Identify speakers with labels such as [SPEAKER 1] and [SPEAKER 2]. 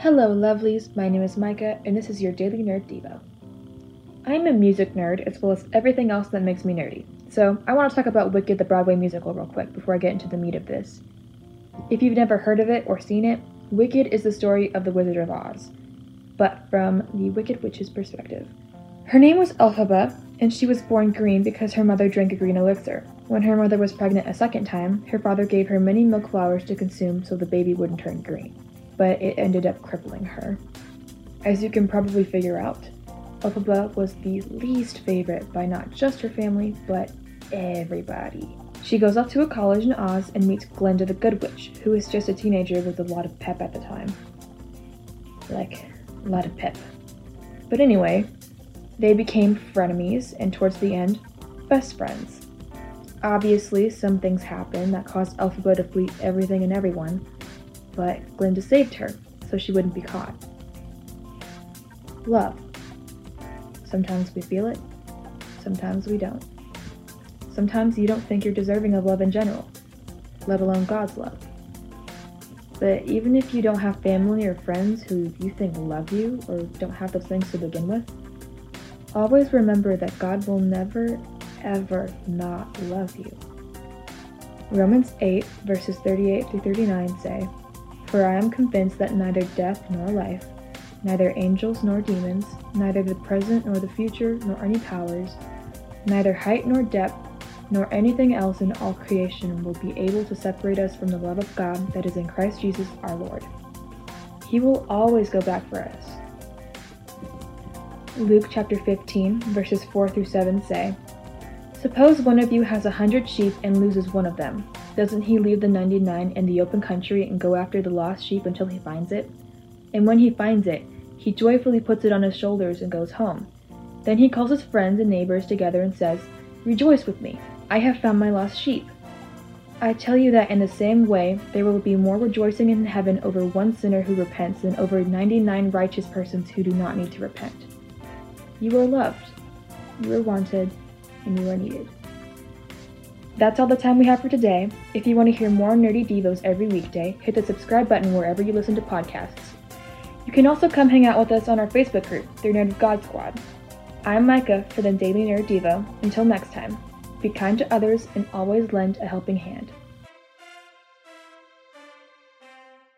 [SPEAKER 1] Hello, lovelies. My name is Micah, and this is your Daily Nerd Devo. I'm a music nerd as well as everything else that makes me nerdy, so I want to talk about Wicked the Broadway musical real quick before I get into the meat of this. If you've never heard of it or seen it, Wicked is the story of the Wizard of Oz, but from the Wicked Witch's perspective. Her name was Elphaba, and she was born green because her mother drank a green elixir. When her mother was pregnant a second time, her father gave her many milk flowers to consume so the baby wouldn't turn green but it ended up crippling her. As you can probably figure out, Elphaba was the least favorite by not just her family, but everybody. She goes off to a college in Oz and meets Glinda the Good Witch, who is just a teenager with a lot of pep at the time. Like, a lot of pep. But anyway, they became frenemies and towards the end, best friends. Obviously, some things happen that caused Elphaba to flee everything and everyone, but Glinda saved her so she wouldn't be caught. Love. Sometimes we feel it, sometimes we don't. Sometimes you don't think you're deserving of love in general, let alone God's love. But even if you don't have family or friends who you think love you or don't have those things to begin with, always remember that God will never, ever not love you. Romans 8, verses 38 through 39 say, for I am convinced that neither death nor life, neither angels nor demons, neither the present nor the future, nor any powers, neither height nor depth, nor anything else in all creation will be able to separate us from the love of God that is in Christ Jesus our Lord. He will always go back for us. Luke chapter 15, verses 4 through 7 say, Suppose one of you has a hundred sheep and loses one of them. Doesn't he leave the 99 in the open country and go after the lost sheep until he finds it? And when he finds it, he joyfully puts it on his shoulders and goes home. Then he calls his friends and neighbors together and says, Rejoice with me, I have found my lost sheep. I tell you that in the same way, there will be more rejoicing in heaven over one sinner who repents than over 99 righteous persons who do not need to repent. You are loved, you are wanted, and you are needed. That's all the time we have for today. If you want to hear more nerdy devos every weekday, hit the subscribe button wherever you listen to podcasts. You can also come hang out with us on our Facebook group, the Nerd of God Squad. I'm Micah for the Daily Nerd Devo. Until next time, be kind to others and always lend a helping hand.